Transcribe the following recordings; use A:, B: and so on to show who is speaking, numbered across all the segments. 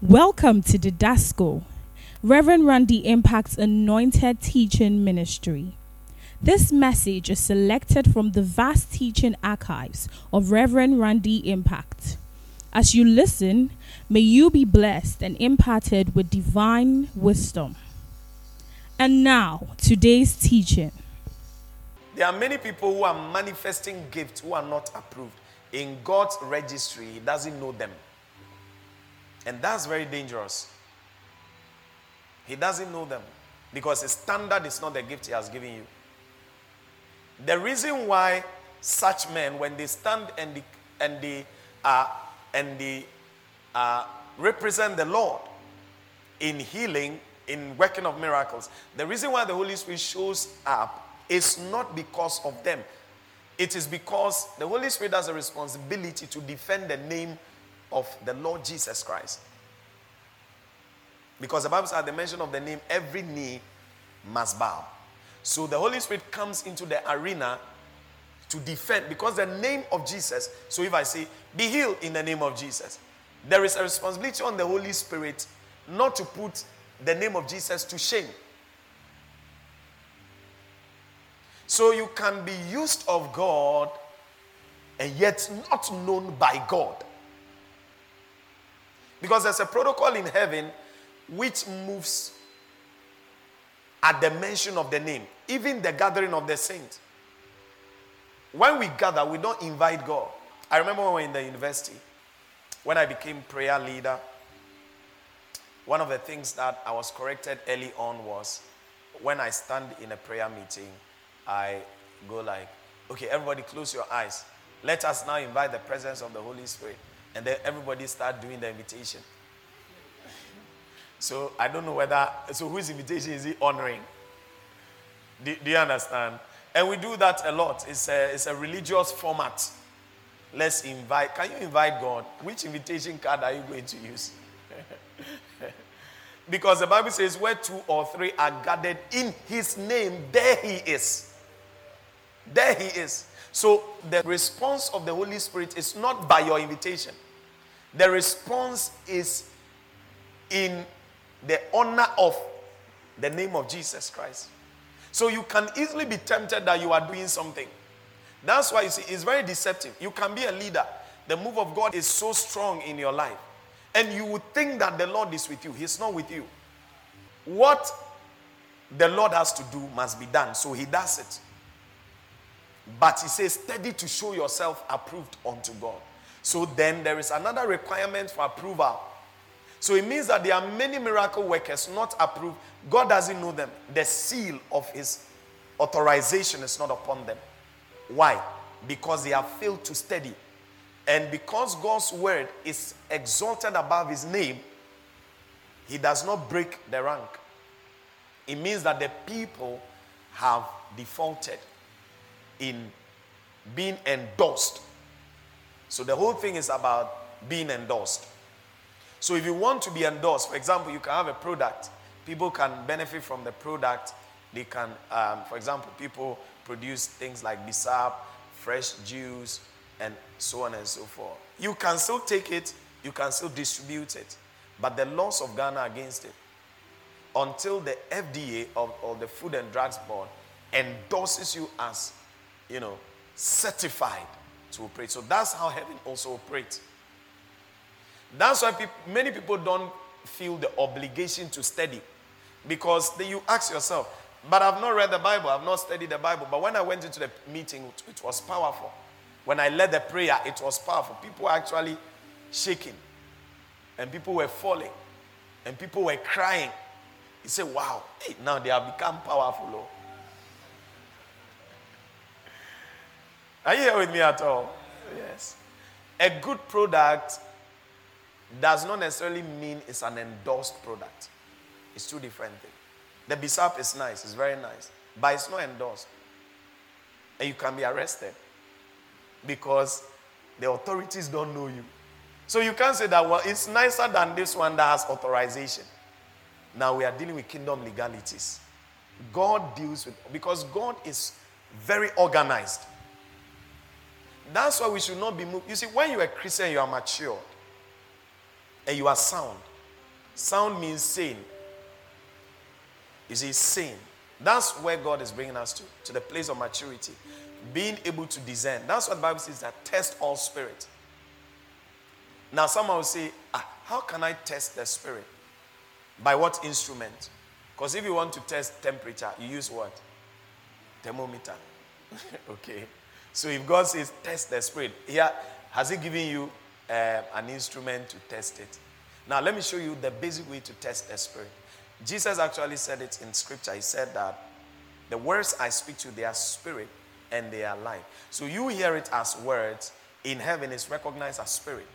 A: Welcome to the Dasco, Reverend Randy Impact's anointed teaching ministry. This message is selected from the vast teaching archives of Reverend Randy Impact. As you listen, may you be blessed and imparted with divine wisdom. And now, today's teaching.
B: There are many people who are manifesting gifts who are not approved. In God's registry, He doesn't know them. And that's very dangerous. He doesn't know them because His standard is not the gift He has given you. The reason why such men, when they stand and they, and they, uh, and they uh, represent the Lord in healing, in working of miracles, the reason why the Holy Spirit shows up is not because of them. It is because the Holy Spirit has a responsibility to defend the name of the Lord Jesus Christ. Because the Bible says, at the mention of the name, every knee must bow. So the Holy Spirit comes into the arena to defend because the name of Jesus. So if I say, be healed in the name of Jesus, there is a responsibility on the Holy Spirit not to put the name of Jesus to shame. So you can be used of God and yet not known by God. Because there's a protocol in heaven which moves at the mention of the name, even the gathering of the saints. When we gather, we don't invite God. I remember when we were in the university, when I became prayer leader, one of the things that I was corrected early on was when I stand in a prayer meeting, I go like, okay, everybody close your eyes. Let us now invite the presence of the Holy Spirit. And then everybody start doing the invitation. So I don't know whether, so whose invitation is he honoring? Do, do, you understand? And we do that a lot. It's a, it's a religious format. Let's invite. Can you invite God? Which invitation card are you going to use? because the Bible says, where two or three are gathered in his name, there he is. There he is. So the response of the Holy Spirit is not by your invitation. The response is in the honor of the name of Jesus Christ. So you can easily be tempted that you are doing something. That's why you see it's very deceptive. You can be a leader. The move of God is so strong in your life. And you would think that the Lord is with you. He's not with you. What the Lord has to do must be done. So he does it. But he says, steady to show yourself approved unto God. So then there is another requirement for approval. So it means that there are many miracle workers not approved. God doesn't know them. The seal of his authorization is not upon them. Why? Because they have failed to study. And because God's word is exalted above his name, he does not break the rank. It means that the people have defaulted in being endorsed. So the whole thing is about being endorsed. So if you want to be endorsed, for example, you can have a product. People can benefit from the product. They can, um, for example, people produce things like bisap, fresh juice, and so on and so forth. You can still take it, you can still distribute it, but the laws of Ghana against it until the FDA or, or the Food and Drugs Board endorses you as you know, certified to operate. So that's how heaven also operates. That's why people, many people don't feel the obligation to study because then you ask yourself, but I've not read the Bible, I've not studied the Bible. But when I went into the meeting, it was powerful. When I led the prayer, it was powerful. People were actually shaking, and people were falling, and people were crying. He said, Wow, hey, now they have become powerful. Oh. Are you here with me at all? Yes. A good product does not necessarily mean it's an endorsed product. It's two different things. The bisap is nice, it's very nice, but it's not endorsed. And you can be arrested because the authorities don't know you. So you can't say that, well, it's nicer than this one that has authorization. Now we are dealing with kingdom legalities. God deals with, because God is very organized. That's why we should not be moved. You see, when you are Christian, you are mature and you are sound. Sound means sane. You see, sane. That's where God is bringing us to, to the place of maturity. Being able to discern. That's what the Bible says that test all spirit. Now, someone will say, ah, how can I test the spirit? By what instrument? Because if you want to test temperature, you use what? Thermometer. okay. So if God says test the spirit, here, has He given you uh, an instrument to test it? Now, let me show you the basic way to test the spirit. Jesus actually said it in scripture. He said that the words I speak to, they are spirit and they are life. So you hear it as words, in heaven it's recognized as spirit.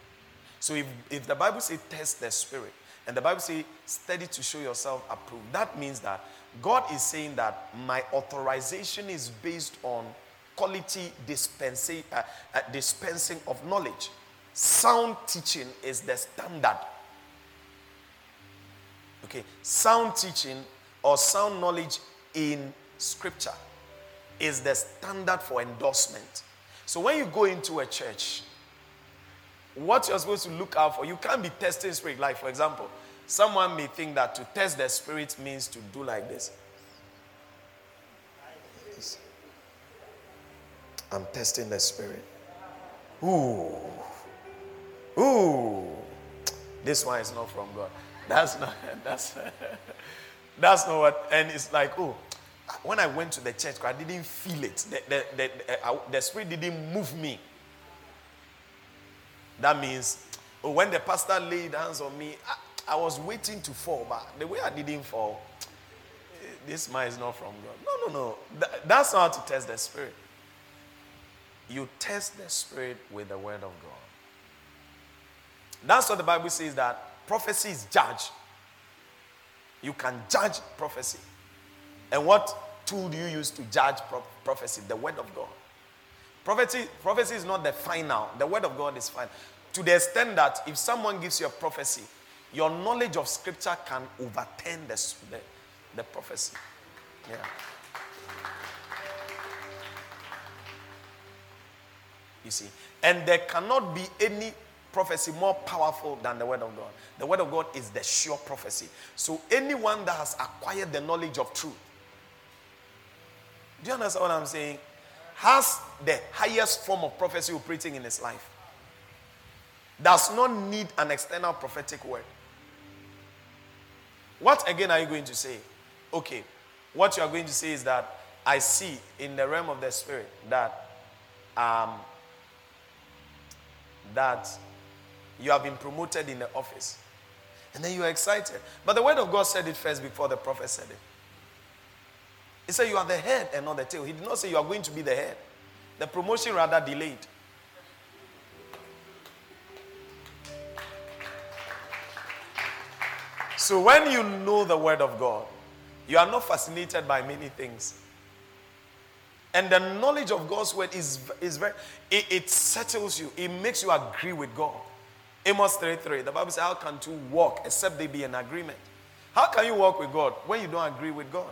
B: So if, if the Bible says test the spirit, and the Bible says study to show yourself approved, that means that God is saying that my authorization is based on quality dispensing, uh, uh, dispensing of knowledge. Sound teaching is the standard Okay, sound teaching or sound knowledge in scripture is the standard for endorsement. So when you go into a church, what you're supposed to look out for, you can't be testing spirit. Like, for example, someone may think that to test the spirit means to do like this. I'm testing the spirit. Ooh. Ooh. This one is not from God. That's not that's that's not what. And it's like, oh, when I went to the church, I didn't feel it. The, the, the, uh, the spirit didn't move me. That means, oh, when the pastor laid hands on me, I, I was waiting to fall, but the way I didn't fall, this man is not from God. No, no, no. That, that's not how to test the spirit. You test the spirit with the word of God. That's what the Bible says that prophecy is judge. You can judge prophecy. And what tool do you use to judge pro- prophecy? The word of God. Prophecy, prophecy is not the final, the word of God is final. To the extent that if someone gives you a prophecy, your knowledge of scripture can overturn the, the, the prophecy. Yeah. You see, and there cannot be any prophecy more powerful than the word of God. The word of God is the sure prophecy. So anyone that has acquired the knowledge of truth, do you understand what I'm saying? Has the highest form of prophecy operating in his life. Does not need an external prophetic word. What again are you going to say? Okay, what you are going to say is that I see in the realm of the spirit that um, that you have been promoted in the office. And then you are excited. But the word of God said it first before the prophet said it. He said, You are the head and not the tail. He did not say you are going to be the head. The promotion rather delayed. So when you know the word of God, you are not fascinated by many things. And the knowledge of God's word is, is very, it, it settles you, it makes you agree with God. Amos 3 3. The Bible says, How can two walk except they be in agreement? How can you walk with God when you don't agree with God?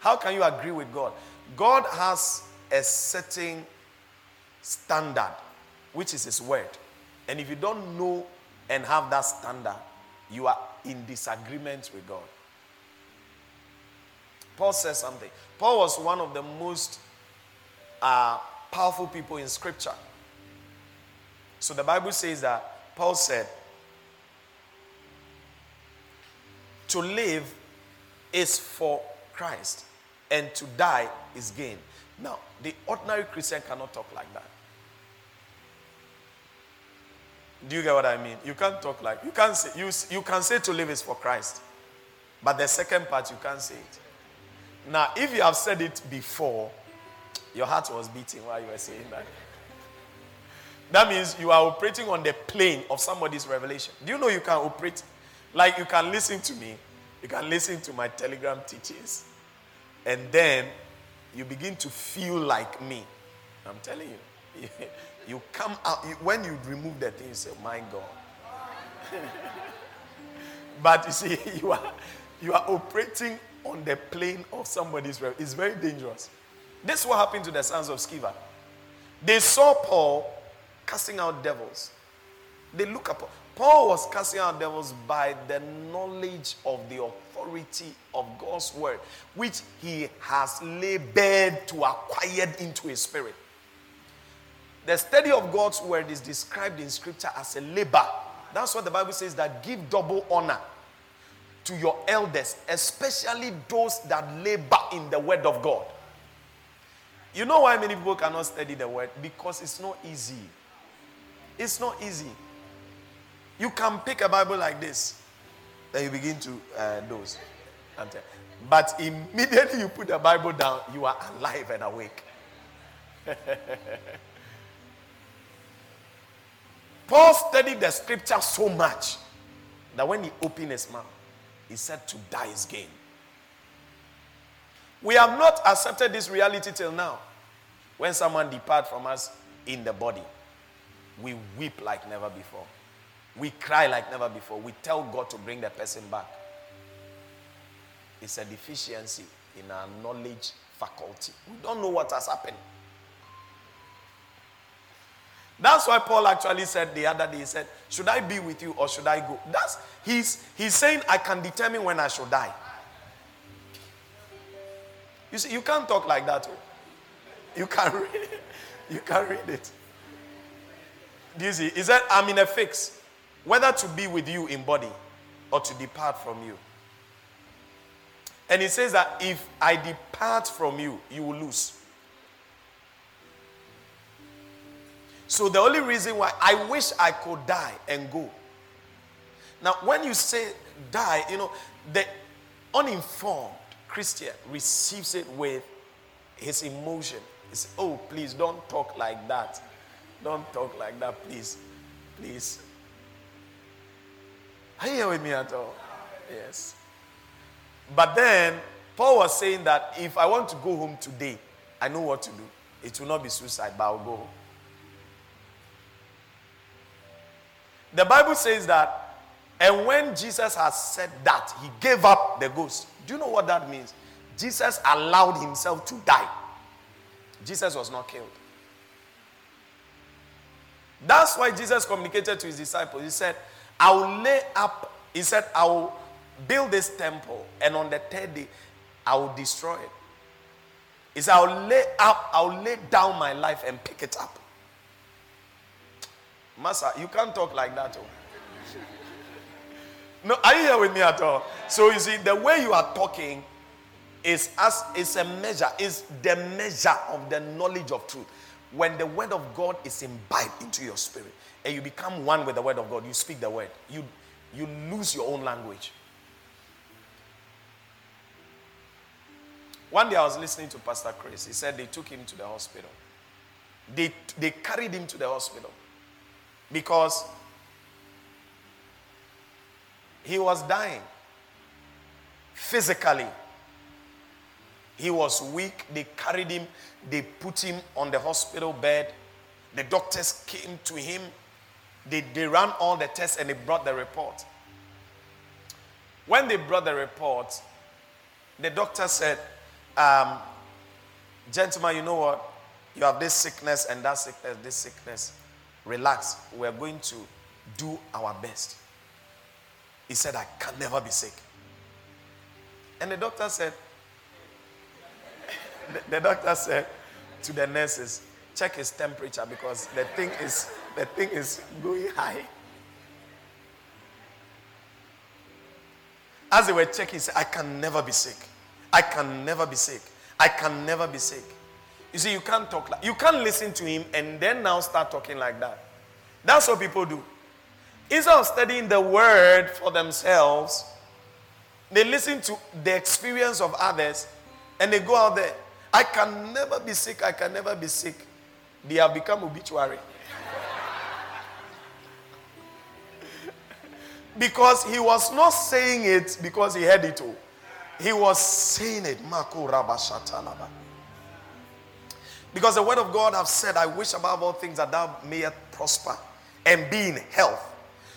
B: How can you agree with God? God has a certain standard, which is His word. And if you don't know and have that standard, you are in disagreement with God. Paul says something. Paul was one of the most uh, powerful people in Scripture. So the Bible says that Paul said, To live is for Christ, and to die is gain. Now, the ordinary Christian cannot talk like that. Do you get what I mean? You can't talk like you can't say you, you can say to live is for Christ, but the second part you can't say it. Now, if you have said it before, your heart was beating while you were saying that. That means you are operating on the plane of somebody's revelation. Do you know you can operate? Like you can listen to me, you can listen to my telegram teachings, and then you begin to feel like me. I'm telling you. You come out, when you remove the thing, you say, My God. but you see, you are, you are operating on the plane of somebody's revelation. It's very dangerous. This is what happened to the sons of Sceva. They saw Paul casting out devils. They look up. Paul was casting out devils by the knowledge of the authority of God's word, which he has labored to acquire into his spirit. The study of God's word is described in scripture as a labor. That's what the Bible says that give double honor to your elders, especially those that labor in the word of God. You know why many people cannot study the word? Because it's not easy. It's not easy. You can pick a Bible like this, then you begin to uh, doze. But immediately you put the Bible down, you are alive and awake. Paul studied the scripture so much that when he opened his mouth, he said to die is gain. We have not accepted this reality till now. When someone depart from us in the body, we weep like never before. We cry like never before. We tell God to bring the person back. It's a deficiency in our knowledge faculty. We don't know what has happened. That's why Paul actually said the other day, he said, Should I be with you or should I go? That's he's he's saying I can determine when I should die. You see, you can't talk like that. Oh. You can't read it. you can't read it. Do you see? He said, I'm in a fix whether to be with you in body or to depart from you. And he says that if I depart from you, you will lose. So the only reason why I wish I could die and go. Now, when you say die, you know, the uninformed Christian receives it with his emotion. He says, Oh, please don't talk like that. Don't talk like that, please. Please. Are you here with me at all? Yes. But then, Paul was saying that if I want to go home today, I know what to do. It will not be suicide, but I'll go home. The Bible says that, and when Jesus has said that, he gave up the ghost. Do you know what that means? Jesus allowed himself to die. Jesus was not killed. That's why Jesus communicated to his disciples. He said, I will lay up, he said, I will build this temple, and on the third day, I will destroy it. He said, I will lay up, I will lay down my life and pick it up. Master, you can't talk like that. Oh. No, are you here with me at all? So you see, the way you are talking is as is a measure, is the measure of the knowledge of truth. When the word of God is imbibed into your spirit and you become one with the word of God, you speak the word. You you lose your own language. One day I was listening to Pastor Chris. He said they took him to the hospital. They, they carried him to the hospital because he was dying physically. He was weak. They carried him, they put him on the hospital bed. The doctors came to him. They, they ran all the tests and they brought the report. When they brought the report, the doctor said, um, Gentlemen, you know what? You have this sickness and that sickness, this sickness relax. We're going to do our best. He said, I can never be sick. And the doctor said, the, doctor said to the nurses, check his temperature because the thing is the thing is going high. As they were checking, he said, I can never be sick. I can never be sick. I can never be sick. You see, you can't talk like you can't listen to him and then now start talking like that. That's what people do. Instead of studying the word for themselves, they listen to the experience of others and they go out there. I can never be sick, I can never be sick. They have become obituary. because he was not saying it because he heard it all. He was saying it. Because the word of God have said, I wish above all things that thou mayest prosper and be in health.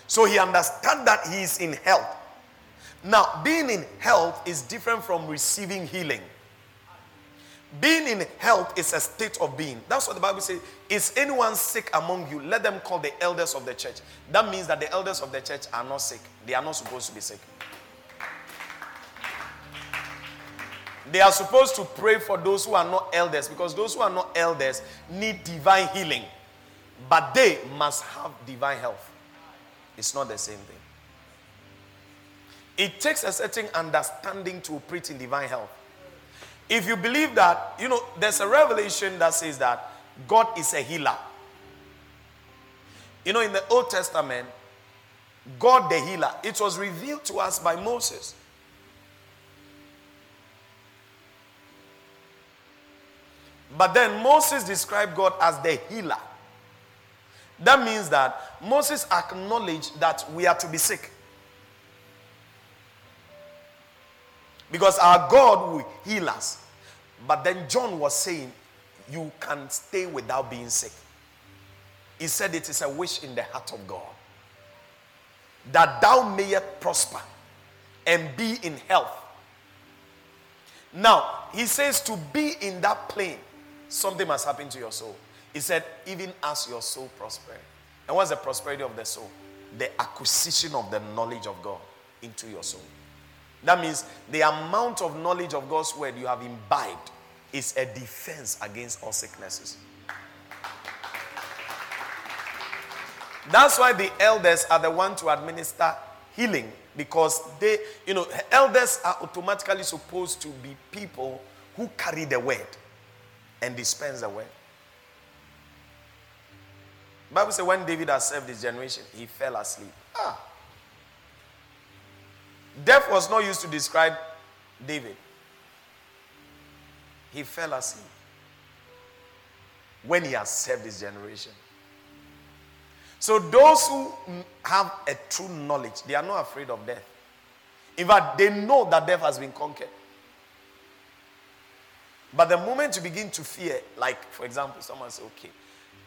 B: So he understands that he is in health. Now, being in health is different from receiving healing. Being in health is a state of being. That's what the Bible says. Is anyone sick among you? Let them call the elders of the church. That means that the elders of the church are not sick. They are not supposed to be sick. They are supposed to pray for those who are not elders because those who are not elders need divine healing. But they must have divine health. It's not the same thing. It takes a certain understanding to operate in divine health. If you believe that, you know, there's a revelation that says that God is a healer. You know, in the Old Testament, God the healer, it was revealed to us by Moses. But then Moses described God as the healer. That means that Moses acknowledged that we are to be sick. Because our God will heal us. But then John was saying, You can stay without being sick. He said, It is a wish in the heart of God that thou mayest prosper and be in health. Now, he says to be in that plane, something must happen to your soul. He said, even as your soul prospers. And what's the prosperity of the soul? The acquisition of the knowledge of God into your soul. That means the amount of knowledge of God's word you have imbibed is a defense against all sicknesses. That's why the elders are the one to administer healing because they, you know, elders are automatically supposed to be people who carry the word and dispense the word. Bible says when David has served his generation, he fell asleep. Ah. Death was not used to describe David. He fell asleep when he has served his generation. So those who have a true knowledge, they are not afraid of death. In fact, they know that death has been conquered. But the moment you begin to fear, like for example, someone says, okay,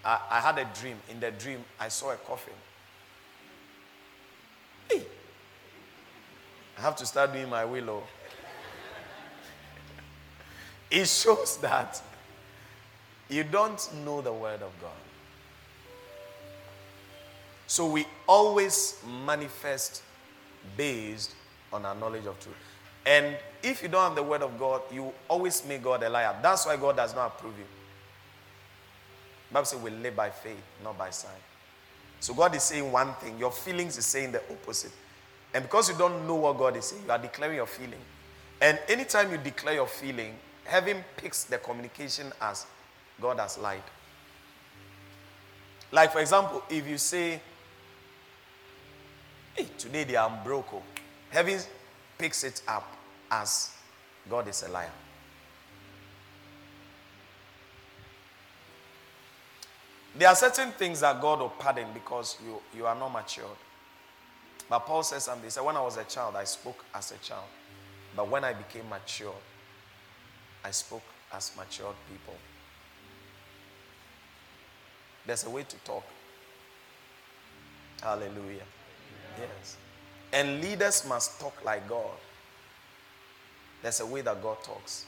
B: I, I had a dream. In the dream, I saw a coffin. Hey, I have to start doing my willow. Oh. it shows that you don't know the word of God. So we always manifest based on our knowledge of truth. And if you don't have the word of God, you always make God a liar. That's why God does not approve you. Bible says we live by faith, not by sight. So God is saying one thing, your feelings is saying the opposite. And because you don't know what God is saying, you are declaring your feeling. And anytime you declare your feeling, heaven picks the communication as God has lied. Like, for example, if you say, Hey, today they are broke, oh, heaven picks it up as God is a liar. There are certain things that God will pardon because you, you are not matured. But Paul says something. He said, When I was a child, I spoke as a child. But when I became mature, I spoke as matured people. There's a way to talk. Hallelujah. Yes. And leaders must talk like God. There's a way that God talks.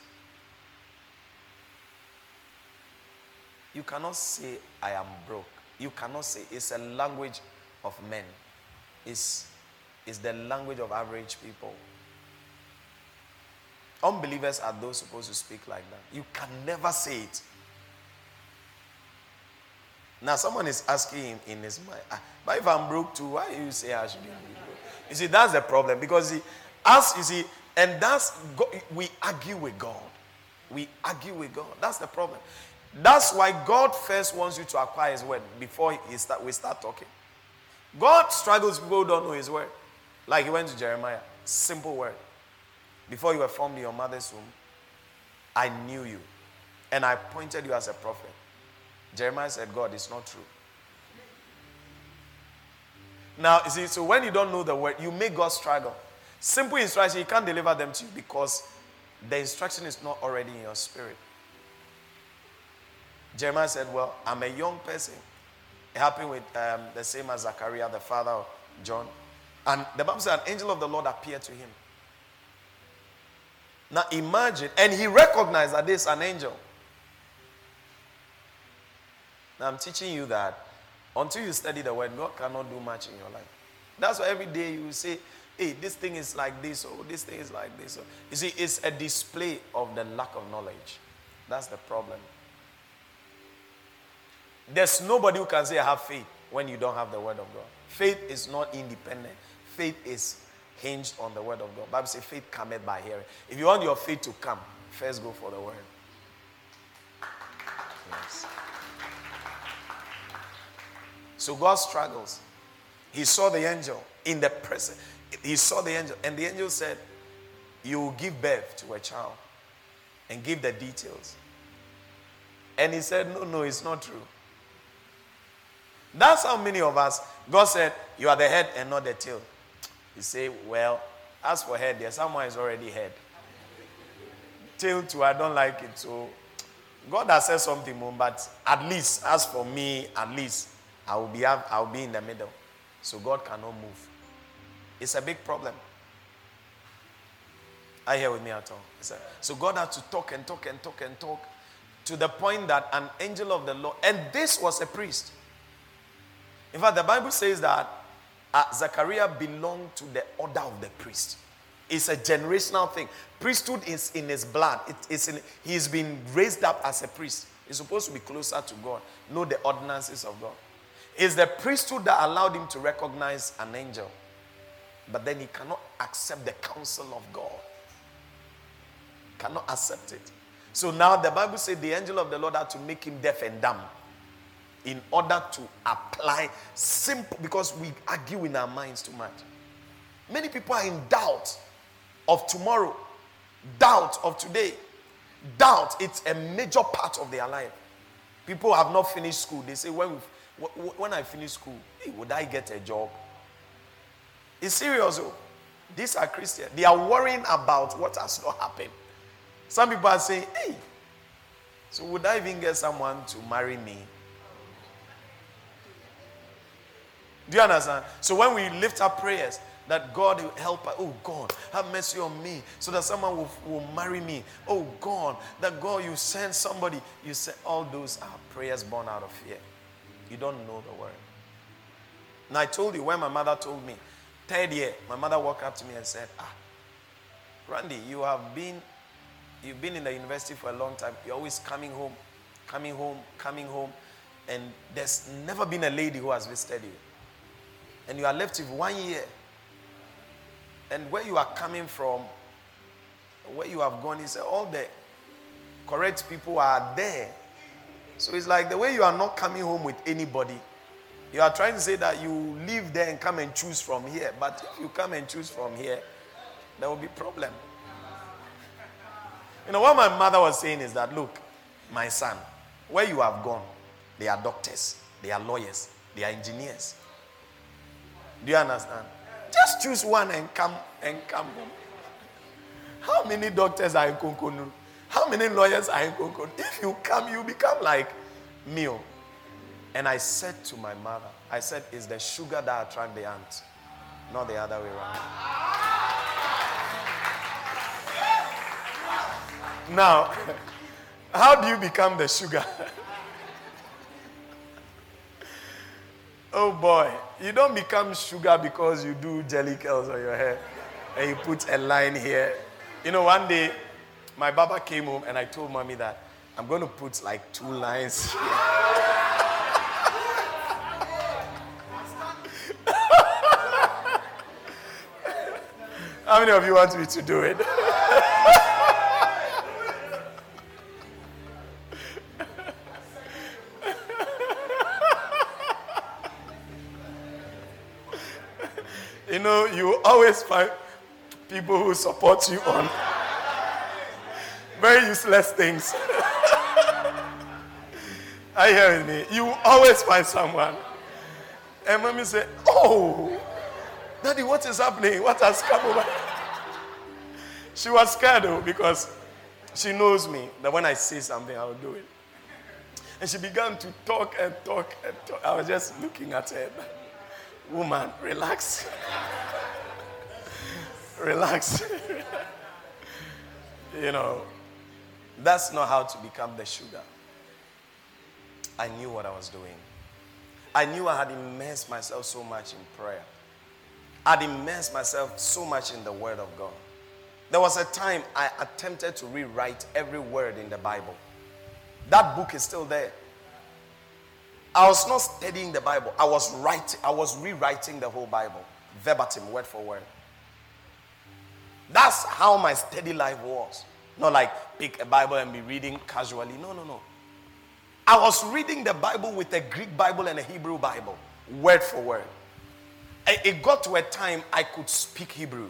B: You cannot say, I am broke. You cannot say, it's a language of men. It's, it's the language of average people. Unbelievers are those supposed to speak like that. You can never say it. Now, someone is asking him in his mind, ah, but if I'm broke too, why you say I should be broke? You see, that's the problem because he, us, you see, and that's, we argue with God. We argue with God. That's the problem. That's why God first wants you to acquire His word before start, we start talking. God struggles people don't know His word. Like He went to Jeremiah, simple word. Before you were formed in your mother's womb, I knew you and I appointed you as a prophet. Jeremiah said, God, it's not true. Now, you see, so when you don't know the word, you make God struggle. Simple instruction, He can't deliver them to you because the instruction is not already in your spirit. Jeremiah said, Well, I'm a young person. It happened with um, the same as Zachariah, the father of John. And the Bible said, An angel of the Lord appeared to him. Now imagine, and he recognized that this is an angel. Now I'm teaching you that until you study the word, God cannot do much in your life. That's why every day you say, hey, this thing is like this, or this thing is like this. You see, it's a display of the lack of knowledge. That's the problem. There's nobody who can say, I have faith when you don't have the word of God. Faith is not independent, faith is hinged on the word of God. Bible says faith cometh by hearing. If you want your faith to come, first go for the word. Yes. So God struggles. He saw the angel in the present. He saw the angel, and the angel said, You will give birth to a child and give the details. And he said, No, no, it's not true. That's how many of us, God said, You are the head and not the tail. You say, Well, as for head, there, someone is already head. Tail too, I don't like it. So God has said something but at least, as for me, at least, I will be, I will be in the middle. So God cannot move. It's a big problem. Are you here with me at all? So God had to talk and talk and talk and talk to the point that an angel of the Lord, and this was a priest. In fact, the Bible says that uh, Zachariah belonged to the order of the priest. It's a generational thing. Priesthood is in his blood. It, it's in, he's been raised up as a priest. He's supposed to be closer to God, know the ordinances of God. It's the priesthood that allowed him to recognize an angel. But then he cannot accept the counsel of God. Cannot accept it. So now the Bible said the angel of the Lord had to make him deaf and dumb in order to apply simple because we argue in our minds too much. Many people are in doubt of tomorrow, doubt of today. Doubt, it's a major part of their life. People have not finished school. They say, when, when I finish school, hey, would I get a job? It's serious. Oh. These are Christians. They are worrying about what has not happened. Some people are saying, hey, so would I even get someone to marry me? Do you understand? So when we lift up prayers, that God will help us. Oh God, have mercy on me so that someone will, will marry me. Oh God, that God, you send somebody. You say all those are prayers born out of fear. You don't know the word. And I told you when my mother told me, third year, my mother walked up to me and said, Ah, Randy, you have been you've been in the university for a long time. You're always coming home, coming home, coming home. And there's never been a lady who has visited you and you are left with one year, and where you are coming from, where you have gone, is all the correct people are there. So it's like the way you are not coming home with anybody. You are trying to say that you live there and come and choose from here. But if you come and choose from here, there will be problem. You know what my mother was saying is that look, my son, where you have gone, they are doctors, they are lawyers, they are engineers. Do you understand? Just choose one and come and come home. How many doctors are in Konkonu? How many lawyers are in Konkonu? If you come, you become like meal. Oh. And I said to my mother, I said, it's the sugar that attract the ants, not the other way around. Now, how do you become the sugar? oh boy. You don't become sugar because you do jelly curls on your hair and you put a line here. You know, one day my baba came home and I told mommy that I'm going to put like two lines here. How many of you want me to do it? You always find people who support you on very useless things. Are you hearing me? You always find someone. And mommy say, Oh, daddy, what is happening? What has come over? she was scared though, because she knows me that when I say something, I'll do it. And she began to talk and talk and talk. I was just looking at her. Woman, relax. relax. you know, that's not how to become the sugar. I knew what I was doing. I knew I had immersed myself so much in prayer. I'd immersed myself so much in the Word of God. There was a time I attempted to rewrite every word in the Bible. That book is still there. I was not studying the Bible. I was writing, I was rewriting the whole Bible, verbatim, word for word. That's how my steady life was. Not like pick a Bible and be reading casually. No, no, no. I was reading the Bible with a Greek Bible and a Hebrew Bible, word for word. It got to a time I could speak Hebrew.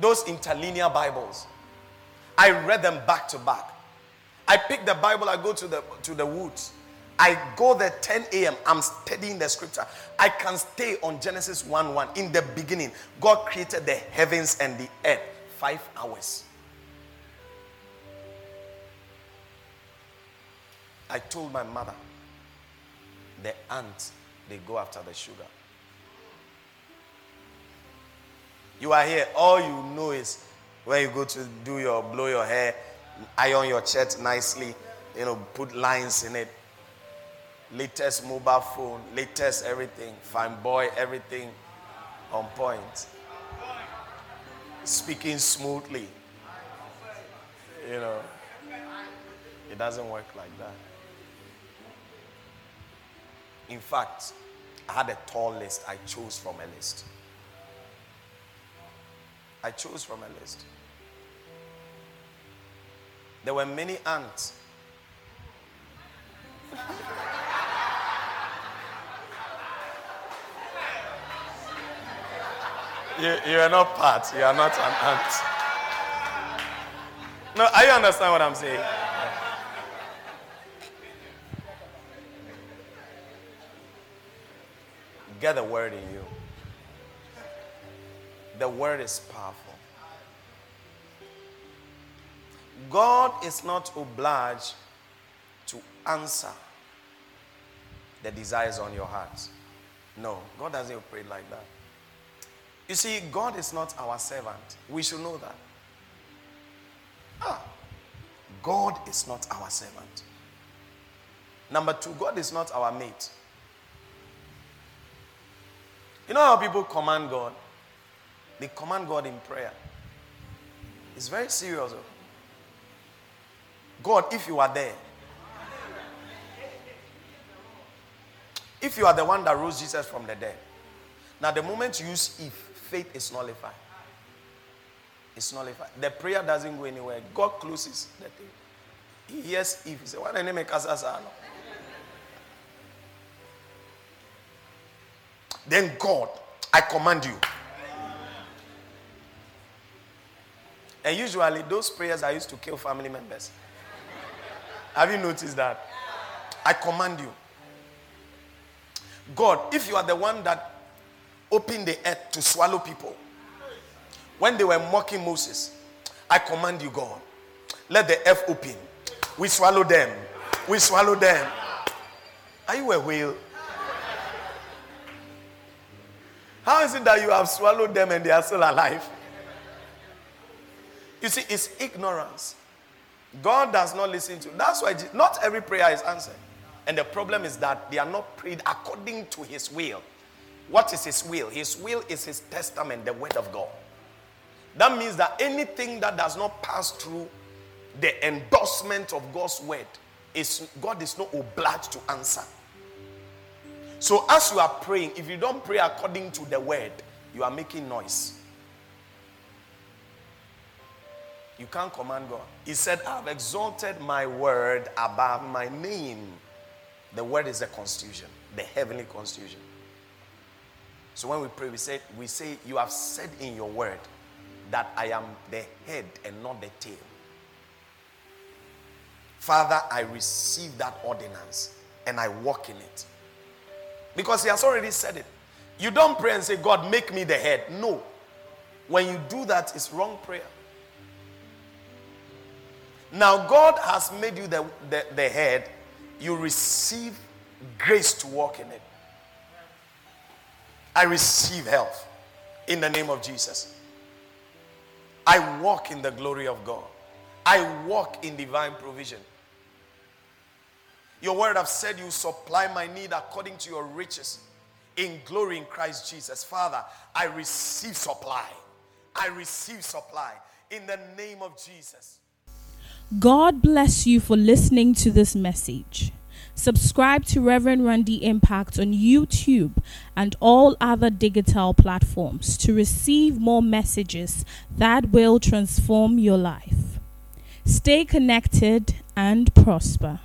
B: Those interlinear Bibles, I read them back to back. I pick the Bible, I go to the, to the woods. I go there 10 a.m. I'm studying the scripture. I can stay on Genesis 1 1. In the beginning, God created the heavens and the earth. Five hours. I told my mother, the ants, they go after the sugar. You are here, all you know is when you go to do your blow your hair, iron your shirt nicely, you know, put lines in it. Latest mobile phone, latest everything, fine boy, everything on point. Speaking smoothly. You know, it doesn't work like that. In fact, I had a tall list. I chose from a list. I chose from a list. There were many ants. you, you are not part. You are not an ant. No, I understand what I'm saying. Get the word in you. The word is powerful. God is not obliged to answer the desires on your heart. No, God doesn't operate like that. You see, God is not our servant. We should know that. Ah, God is not our servant. Number two, God is not our mate. You know how people command God? They command God in prayer. It's very serious. God, if you are there, if you are the one that rose Jesus from the dead, now the moment you use if, faith is nullified. It's nullified. The prayer doesn't go anywhere. God closes the thing. He hears if. He says, What name Then God, I command you. And usually those prayers are used to kill family members. Have you noticed that? I command you. God, if you are the one that opened the earth to swallow people, when they were mocking Moses, I command you, God, let the earth open. We swallow them. We swallow them. Are you a whale? How is it that you have swallowed them and they are still alive? You see, it's ignorance. God does not listen to. That's why not every prayer is answered. And the problem is that they are not prayed according to his will. What is his will? His will is his testament, the word of God. That means that anything that does not pass through the endorsement of God's word is God is not obliged to answer. So, as you are praying, if you don't pray according to the word, you are making noise. You can't command God. He said, I've exalted my word above my name. The word is the constitution, the heavenly constitution. So when we pray, we say, we say, You have said in your word that I am the head and not the tail. Father, I receive that ordinance and I walk in it. Because he has already said it. You don't pray and say, God, make me the head. No. When you do that, it's wrong prayer. Now, God has made you the, the, the head. You receive grace to walk in it. I receive health. In the name of Jesus. I walk in the glory of God. I walk in divine provision. Your word have said you supply my need according to your riches in glory in Christ Jesus. Father, I receive supply. I receive supply in the name of Jesus.
A: God bless you for listening to this message. Subscribe to Reverend Randy Impact on YouTube and all other digital platforms to receive more messages that will transform your life. Stay connected and prosper.